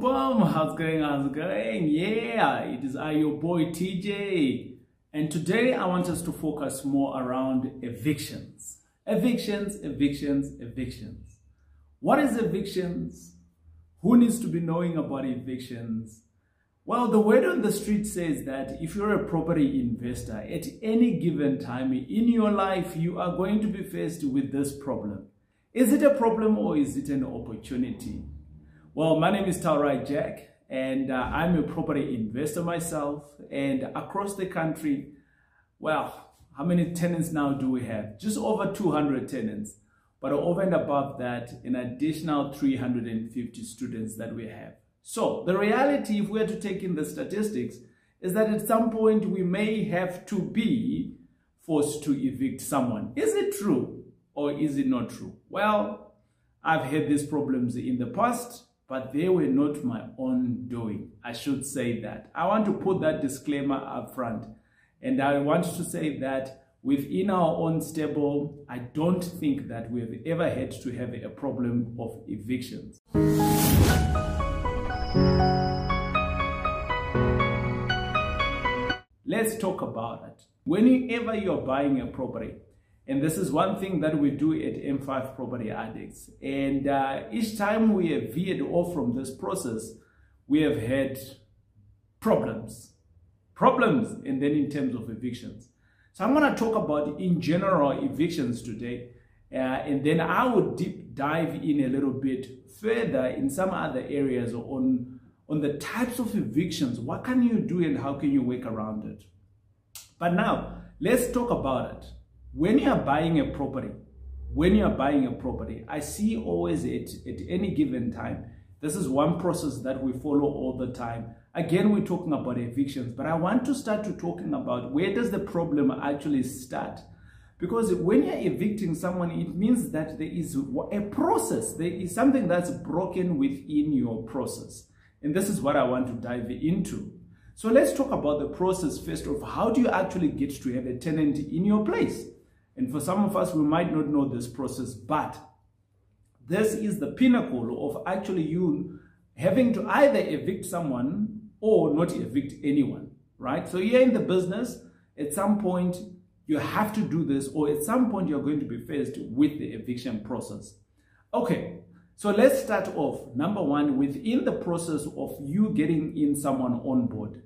Boom. How's going? How's going? Yeah, it is I, your boy TJ. And today I want us to focus more around evictions. Evictions, evictions, evictions. What is evictions? Who needs to be knowing about evictions? Well, the word on the street says that if you're a property investor, at any given time in your life, you are going to be faced with this problem. Is it a problem or is it an opportunity? Well, my name is Taurai Jack, and uh, I'm a property investor myself. And across the country, well, how many tenants now do we have? Just over 200 tenants. But over and above that, an additional 350 students that we have. So the reality, if we are to take in the statistics, is that at some point we may have to be forced to evict someone. Is it true or is it not true? Well, I've had these problems in the past but they were not my own doing. I should say that. I want to put that disclaimer up front. And I want to say that within our own stable, I don't think that we have ever had to have a problem of evictions. Let's talk about it. Whenever you're buying a property, and this is one thing that we do at M5 Property Addicts. And uh, each time we have veered off from this process, we have had problems. Problems, and then in terms of evictions. So I'm going to talk about, in general, evictions today. Uh, and then I would deep dive in a little bit further in some other areas on, on the types of evictions. What can you do and how can you work around it? But now, let's talk about it when you are buying a property, when you are buying a property, I see always at, at any given time, this is one process that we follow all the time. Again, we're talking about evictions, but I want to start to talking about where does the problem actually start? Because when you're evicting someone, it means that there is a process. There is something that's broken within your process. And this is what I want to dive into. So let's talk about the process first of how do you actually get to have a tenant in your place? And for some of us, we might not know this process, but this is the pinnacle of actually you having to either evict someone or not evict anyone, right? So you're in the business, at some point, you have to do this, or at some point, you're going to be faced with the eviction process. Okay, so let's start off. Number one, within the process of you getting in someone on board,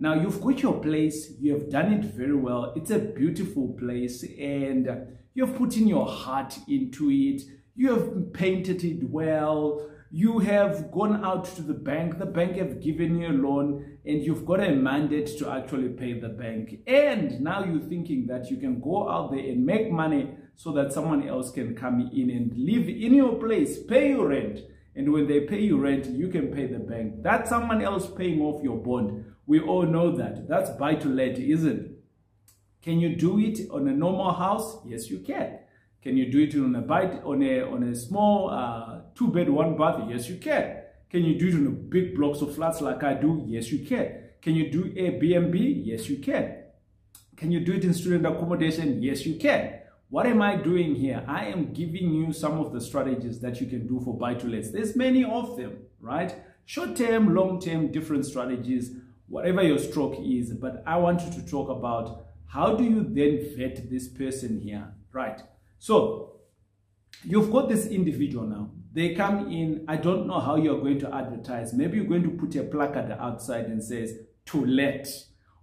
now you've got your place, you have done it very well. It's a beautiful place and you've put in your heart into it. You have painted it well. You have gone out to the bank. The bank have given you a loan and you've got a mandate to actually pay the bank. And now you're thinking that you can go out there and make money so that someone else can come in and live in your place, pay your rent. And when they pay you rent, you can pay the bank. That's someone else paying off your bond we all know that. That's buy to let, isn't it? Can you do it on a normal house? Yes, you can. Can you do it on a bite on a on a small uh, two bed one bath? Yes, you can. Can you do it on a big blocks of flats like I do? Yes, you can. Can you do Airbnb? Yes, you can. Can you do it in student accommodation? Yes, you can. What am I doing here? I am giving you some of the strategies that you can do for buy to lets. There's many of them, right? Short term, long term, different strategies whatever your stroke is, but I want you to talk about how do you then vet this person here, right? So you've got this individual now. They come in, I don't know how you're going to advertise. Maybe you're going to put a placard outside and says, to let.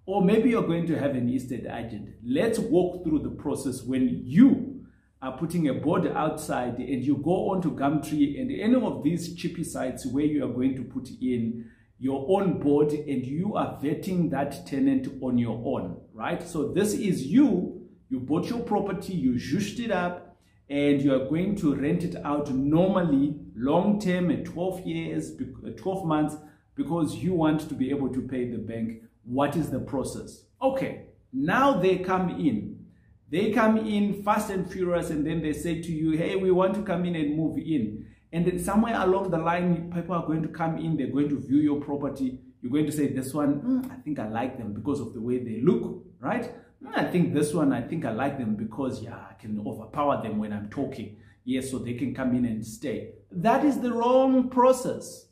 Or maybe you're going to have an estate agent. Let's walk through the process when you are putting a board outside and you go on to Gumtree and any of these chippy sites where you are going to put in your own board and you are vetting that tenant on your own, right? So this is you, you bought your property, you zhushed it up, and you are going to rent it out normally, long term, at 12 years, uh, 12 months, because you want to be able to pay the bank. What is the process? Okay, now they come in. They come in fast and furious, and then they say to you, hey, we want to come in and move in. And then somewhere along the line, people are going to come in, they're going to view your property. You're going to say, this one, mm, I think I like them because of the way they look, right? Mm, I think this one, I think I like them because, yeah, I can overpower them when I'm talking. Yes, so they can come in and stay. That is the wrong process.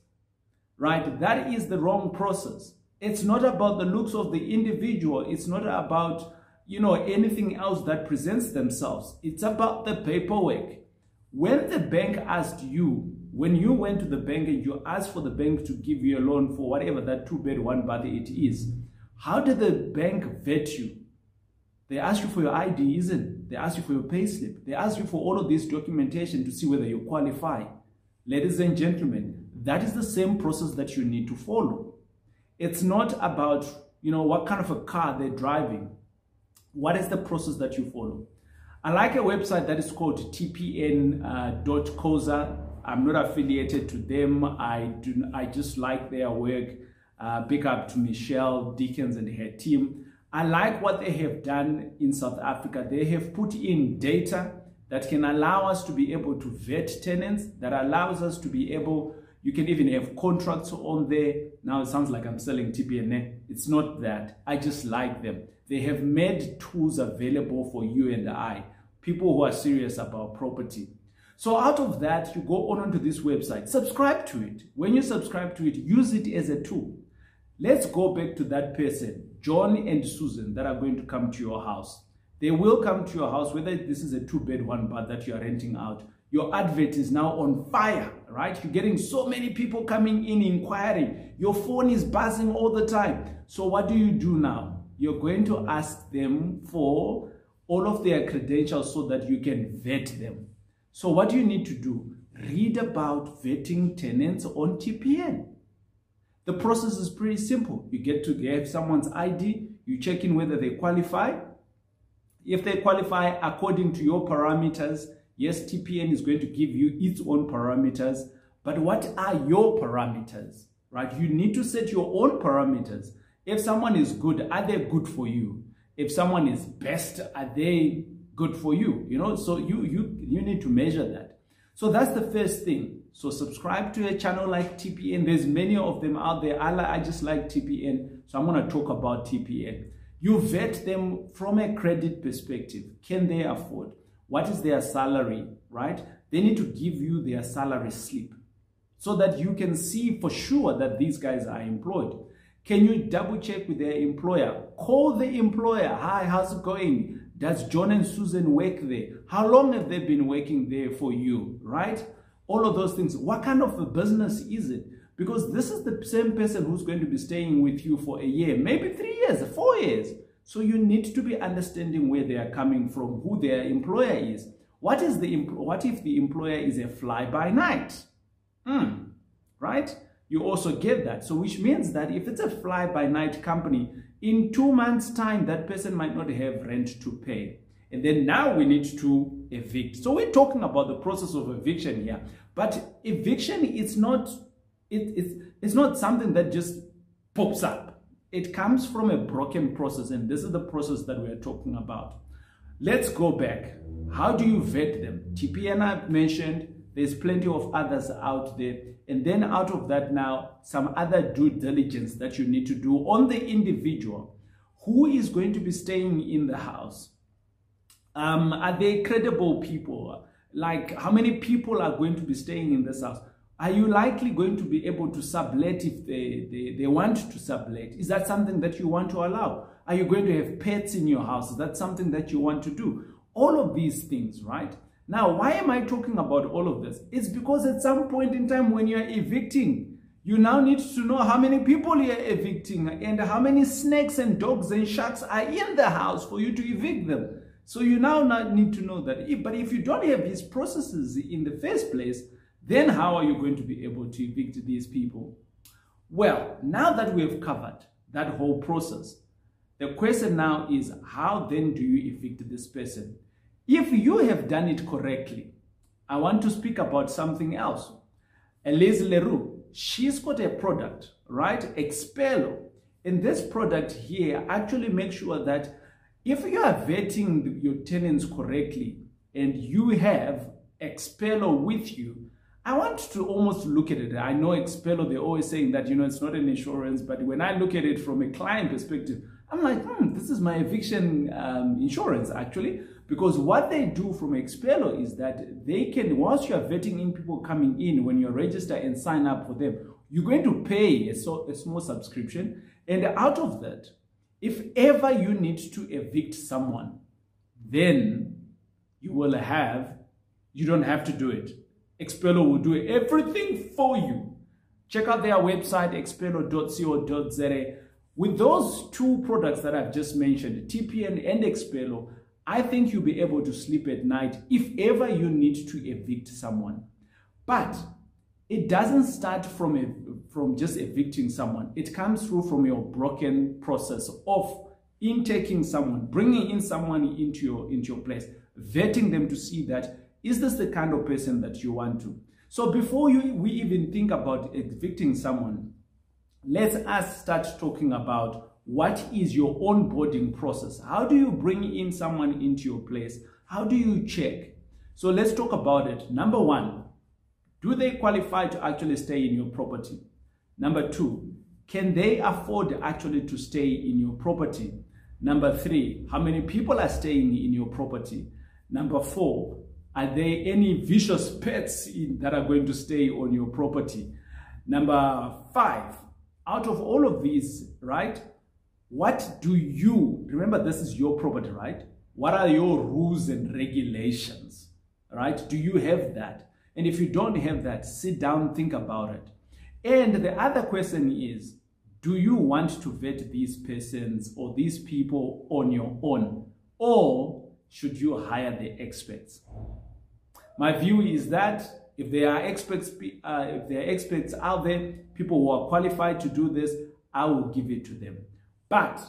right? That is the wrong process. It's not about the looks of the individual. It's not about, you know, anything else that presents themselves. It's about the paperwork. When the bank asked you, when you went to the bank and you asked for the bank to give you a loan for whatever that two bed, one bath it is, how did the bank vet you? They ask you for your ID, isn't? They ask you for your payslip. They ask you for all of this documentation to see whether you qualify. Ladies and gentlemen, that is the same process that you need to follow. It's not about, you know, what kind of a car they're driving. What is the process that you follow? I like a website that is called tpn.co.za. Uh, I'm not affiliated to them. I do. I just like their work. Uh, big up to Michelle Dickens and her team. I like what they have done in South Africa. They have put in data that can allow us to be able to vet tenants, that allows us to be able, you can even have contracts on there. Now it sounds like I'm selling TPN. Eh? It's not that. I just like them. They have made tools available for you and I, people who are serious about property. So out of that, you go on onto this website, subscribe to it. When you subscribe to it, use it as a tool. Let's go back to that person, John and Susan, that are going to come to your house. They will come to your house, whether this is a two-bed, one bath that you are renting out. Your advert is now on fire, right? You're getting so many people coming in inquiring. Your phone is buzzing all the time. So what do you do now? you're going to ask them for all of their credentials so that you can vet them. So what do you need to do? Read about vetting tenants on TPN. The process is pretty simple. You get to get someone's ID, you check in whether they qualify. If they qualify according to your parameters, yes, TPN is going to give you its own parameters. But what are your parameters, right? You need to set your own parameters. If someone is good, are they good for you? If someone is best, are they good for you? You know, so you you you need to measure that. So that's the first thing. So subscribe to a channel like TPN. There's many of them out there. I, like, I just like TPN. So I'm to talk about TPN. You vet them from a credit perspective. Can they afford? What is their salary, right? They need to give you their salary slip so that you can see for sure that these guys are employed. Can you double check with their employer? Call the employer. Hi, how's it going? Does John and Susan work there? How long have they been working there for you? Right? All of those things. What kind of a business is it? Because this is the same person who's going to be staying with you for a year, maybe three years, four years. So you need to be understanding where they are coming from, who their employer is. What is the what if the employer is a fly by night? Hmm. Right? you also get that. So which means that if it's a fly-by-night company, in two months' time, that person might not have rent to pay. And then now we need to evict. So we're talking about the process of eviction here. But eviction is not, it, it's, it's not something that just pops up. It comes from a broken process. And this is the process that we are talking about. Let's go back. How do you vet them? TPN I've mentioned. There's plenty of others out there. And then out of that now, some other due diligence that you need to do on the individual. Who is going to be staying in the house? Um, are they credible people? Like how many people are going to be staying in this house? Are you likely going to be able to sublet if they, they, they want to sublet? Is that something that you want to allow? Are you going to have pets in your house? Is that something that you want to do? All of these things, right? Now, why am I talking about all of this? It's because at some point in time when you're evicting, you now need to know how many people you're evicting and how many snakes and dogs and sharks are in the house for you to evict them. So you now need to know that. But if you don't have these processes in the first place, then how are you going to be able to evict these people? Well, now that we have covered that whole process, the question now is how then do you evict this person? If you have done it correctly, I want to speak about something else. Elise Leroux, she's got a product, right? Expello. And this product here actually makes sure that if you are vetting your tenants correctly and you have Expello with you, I want to almost look at it. I know Expello, they're always saying that, you know, it's not an insurance, but when I look at it from a client perspective, I'm like, hmm, this is my eviction um, insurance actually. Because what they do from Expello is that they can, once you are vetting in people coming in, when you register and sign up for them, You're going to pay a, so, a small subscription, and out of that, if ever you need to evict someone, then you will have, you don't have to do it. Expello will do everything for you. Check out their website, expello.co.za. With those two products that I've just mentioned, TPN and Expello, I think you'll be able to sleep at night if ever you need to evict someone. But it doesn't start from a, from just evicting someone. It comes through from your broken process of intaking someone, bringing in someone into your into your place, vetting them to see that is this the kind of person that you want to. So before you we even think about evicting someone, let us start talking about what is your onboarding process. How do you bring in someone into your place? How do you check? So let's talk about it. Number one, do they qualify to actually stay in your property? Number two, can they afford actually to stay in your property? Number three, how many people are staying in your property? Number four, are there any vicious pets in, that are going to stay on your property? Number five, out of all of these, right, what do you, remember this is your property, right? What are your rules and regulations, right? Do you have that? And if you don't have that, sit down, think about it. And the other question is, do you want to vet these persons or these people on your own? Or should you hire the experts? My view is that if there are experts, uh, if there are experts out there, people who are qualified to do this, I will give it to them. But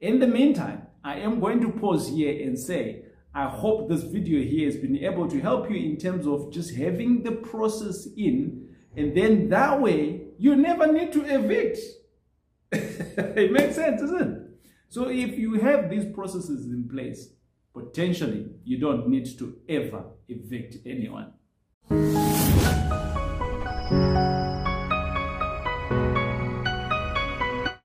in the meantime, I am going to pause here and say, I hope this video here has been able to help you in terms of just having the process in and then that way you never need to evict. it makes sense, doesn't it? So if you have these processes in place, potentially you don't need to ever evict anyone.